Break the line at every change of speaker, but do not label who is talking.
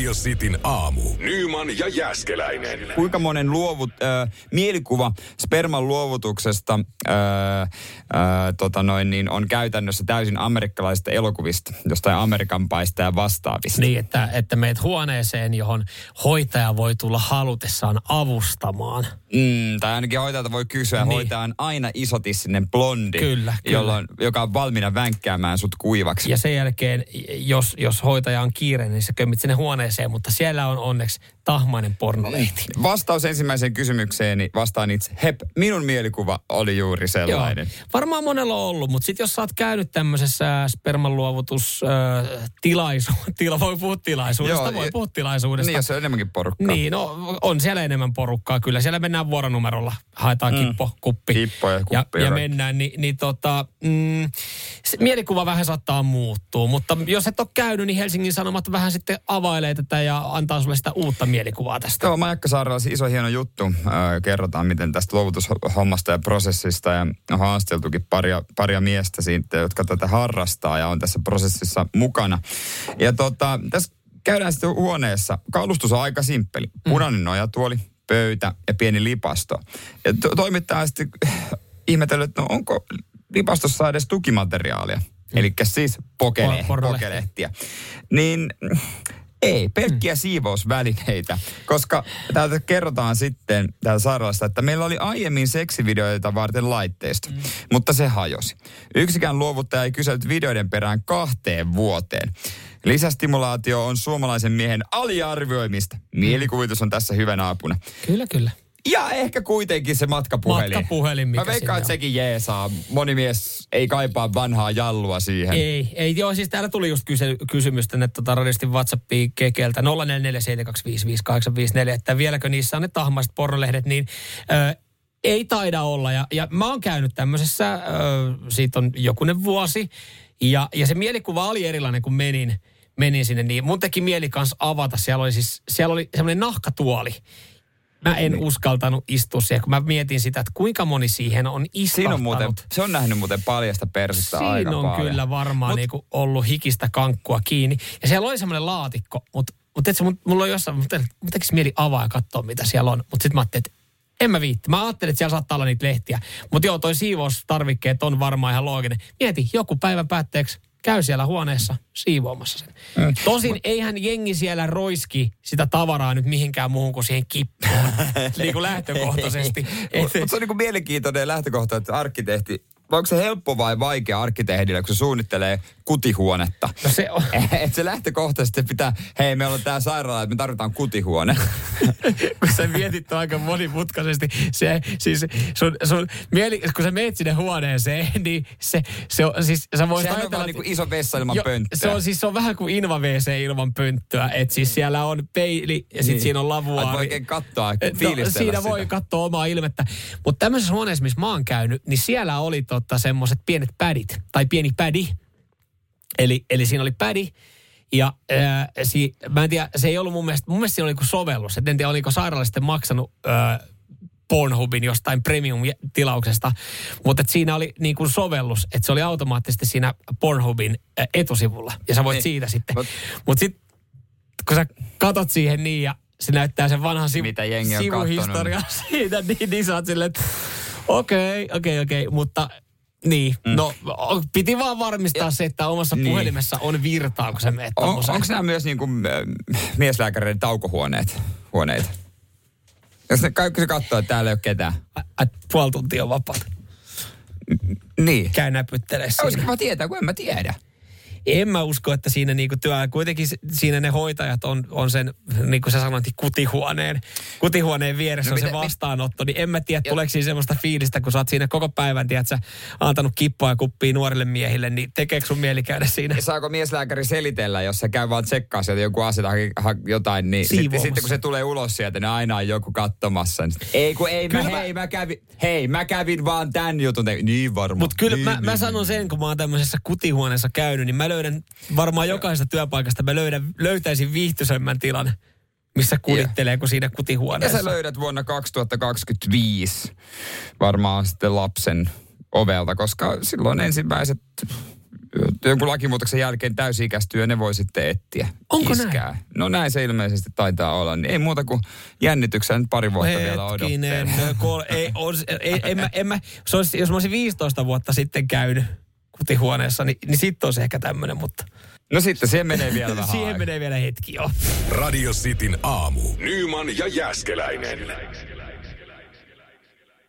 Radio Cityn aamu. Nyman ja Jäskeläinen.
Kuinka monen luovut, äh, mielikuva sperman luovutuksesta äh, äh, tota noin, niin on käytännössä täysin amerikkalaisista elokuvista, jostain Amerikan paista ja vastaavista?
Niin, että, että meet huoneeseen, johon hoitaja voi tulla halutessaan avustamaan.
Mm, tai ainakin hoitajalta voi kysyä, niin. hoitaja on aina isotissinen blondi,
Kyllä, kyllä.
Jolloin, joka on valmiina vänkkäämään sut kuivaksi.
Ja sen jälkeen, jos, jos hoitaja on kiire, niin sä kömmit sinne huoneeseen, mutta siellä on onneksi tahmainen pornolehti.
Vastaus ensimmäiseen kysymykseeni vastaan itse. Hep, minun mielikuva oli juuri sellainen.
Joo. Varmaan monella on ollut, mutta sitten jos sä oot käynyt tämmöisessä spermanluovutustilaisu, tila, voi puhua tilaisuudesta,
Joo,
voi puhua tilaisuudesta.
Niin, jos on enemmänkin porukkaa.
Niin, no on siellä enemmän porukkaa kyllä. Siellä mennään vuoronumerolla, haetaan mm. kippo, kuppi.
Kippo ja kuppi
ja,
ja
mennään, niin, niin tota, mm, se mielikuva vähän saattaa muuttua. Mutta jos et ole käynyt, niin Helsingin Sanomat vähän sitten availee tätä ja antaa sulle sitä uutta mielikuvaa tästä.
Joo, Majakkasaarella on iso hieno juttu. Kerrotaan, miten tästä luovutushommasta ja prosessista ja on haasteltukin paria, paria miestä siitä, jotka tätä harrastaa ja on tässä prosessissa mukana. Ja tota, tässä käydään sitten huoneessa. Kalustus on aika simppeli. Punainen nojatuoli, pöytä ja pieni lipasto. Ja to- toimittaja sitten ihmetellyt, että no onko lipastossa edes tukimateriaalia. Eli siis pokele, pokelehtiä. Niin ei, pelkkiä siivousvälineitä, koska täältä kerrotaan sitten täällä sairaalasta, että meillä oli aiemmin seksivideoita varten laitteisto, mm. mutta se hajosi. Yksikään luovuttaja ei kysellyt videoiden perään kahteen vuoteen. Lisästimulaatio on suomalaisen miehen aliarvioimista. Mielikuvitus on tässä hyvänä apuna.
Kyllä, kyllä.
Ja ehkä kuitenkin se matkapuhelin.
Matkapuhelin, mikä
Mä veikkaan, että sekin jeesaa. Moni mies ei kaipaa vanhaa jallua siihen.
Ei, ei, joo, siis täällä tuli just kyse, kysymys tänne tota, radistin WhatsAppiin kekeltä 0447255854, että vieläkö niissä on ne tahmaiset pornolehdet, niin ö, ei taida olla. Ja, ja mä oon käynyt tämmöisessä, ö, siitä on jokunen vuosi, ja, ja se mielikuva oli erilainen, kun menin, menin sinne, niin mun teki mieli kanssa avata. Siellä oli siis, siellä oli semmoinen nahkatuoli. Mä en
Niin.
uskaltanut istua siihen, kun mä mietin sitä, että kuinka moni siihen on istahtanut.
Siinä on muuten, se on nähnyt muuten paljasta persistä
Siinä
aika
on
paljon.
kyllä varmaan
Mut-
niinku ollut hikistä kankkua kiinni. Ja siellä oli semmoinen laatikko, mutta mut et, mulla on jossain, mutta tekisi mieli avaa ja katsoa, mitä siellä on. Mutta sitten mä ajattelin, että en mä viitti. Mä ajattelin, että siellä saattaa olla niitä lehtiä. Mutta joo, toi siivoustarvikkeet on varmaan ihan looginen. Mieti, joku päivän päätteeksi käy siellä huoneessa siivoamassa sen. Mm. Tosin eihän jengi siellä roiski sitä tavaraa nyt mihinkään muuhun kuin siihen kippoon. niin kuin lähtökohtaisesti. Et-
Mutta se on niin mielenkiintoinen lähtökohta, että arkkitehti, onko se helppo vai vaikea arkkitehdille, kun se suunnittelee kutihuonetta?
No se on.
että se lähtökohtaisesti pitää, hei meillä on tää sairaala, että me tarvitaan kutihuone.
kun sä mietit aika monimutkaisesti. Se, siis sun, sun mieli, kun sä meet sinne huoneeseen, niin se, se on, siis sä voisit
Sehän on
ajatella...
vaan niin kuin iso vessa ilman
Jo,
pönttöä.
Se on siis se on vähän kuin inva WC ilman pönttöä. Että siis siellä on peili ja sitten
Niin.
siinä on
Ai,
lavuaari.
voi oikein katsoa, fiilistellä
siinä
sitä.
voi katsoa omaa ilmettä. Mutta tämmöisessä huoneessa, missä mä oon käynyt, niin siellä oli tota semmoiset pienet pädit. Tai pieni pädi. Eli, eli siinä oli pädi. Ja ää, si, mä en tiedä, se ei ollut mun mielestä, mun mielestä siinä oli kuin sovellus. Et en tiedä, oliko sairaala sitten maksanut ää, Pornhubin jostain premium-tilauksesta. Mutta siinä oli niin kuin sovellus, että se oli automaattisesti siinä Pornhubin ää, etusivulla. Ja sä voit
Niin.
siitä sitten.
Mut-
Mutta sitten kun sä katot siihen niin ja se näyttää sen vanhan sivu,
Mitä jengi on
sivuhistoriaa siitä, niin, niin sä oot silleen, että okei, okei, okei, mutta niin, mm. no piti vaan varmistaa se, että omassa
Niin.
puhelimessa on virtaa, kun sä meet
On, onko nämä myös niin kuin, mieslääkäreiden taukohuoneet? Huoneita? Jos ne kaikki se katsoo, että täällä ei ole ketään.
Ä- ä, puoli tuntia on vapaata.
Niin.
Käy näpyttelee
Olisi
siinä.
kiva tietää, kun en mä tiedä.
En mä usko, että siinä niinku työ, kuitenkin siinä ne hoitajat on, on sen, niin kuin sä sanoit, niin kutihuoneen, kutihuoneen vieressä no, on miten, se vastaanotto, niin en mä tiedä, tuleeko siinä semmoista fiilistä, kun sä oot siinä koko päivän, tiedät sä, antanut kippoa ja kuppia nuorille miehille, niin tekeekö sun mieli käydä siinä?
Ja saako mieslääkäri selitellä, jos se käy vaan tsekkaa sieltä joku asia tai jotain, niin sitten, sitten, kun se tulee ulos sieltä, niin aina on joku katsomassa. Niin ei kun ei, mä, hei, mä kävin, hei, mä kävin vaan tämän jutun. Niin varmaan.
Mutta kyllä
niin,
mä,
niin,
mä
niin,
sanon sen, kun mä oon tämmöisessä kutihuoneessa käynyt, niin mä löydän varmaan jokaisesta työpaikasta, mä löydän, löytäisin viihtyisemmän tilan missä kudittelee kuin siinä kutihuoneessa.
Ja sä löydät vuonna 2025 varmaan sitten lapsen ovelta, koska silloin ensimmäiset jonkun lakimuutoksen jälkeen täysi-ikäistyö, ne voi sitten etsiä.
Onko
iskää.
näin?
No näin se ilmeisesti taitaa olla. Niin ei muuta kuin jännityksen pari vuotta Hetkinen, vielä odottaa.
Kol, ei, on, ei, en mä, en mä, se olisi, jos mä olisin 15 vuotta sitten käynyt kutihuoneessa, niin, niin sitten olisi ehkä tämmöinen, mutta...
No sitten siihen menee vielä vähän
Siihen menee vielä hetki, joo.
Radio Cityn aamu. Nyman ja Jäskeläinen.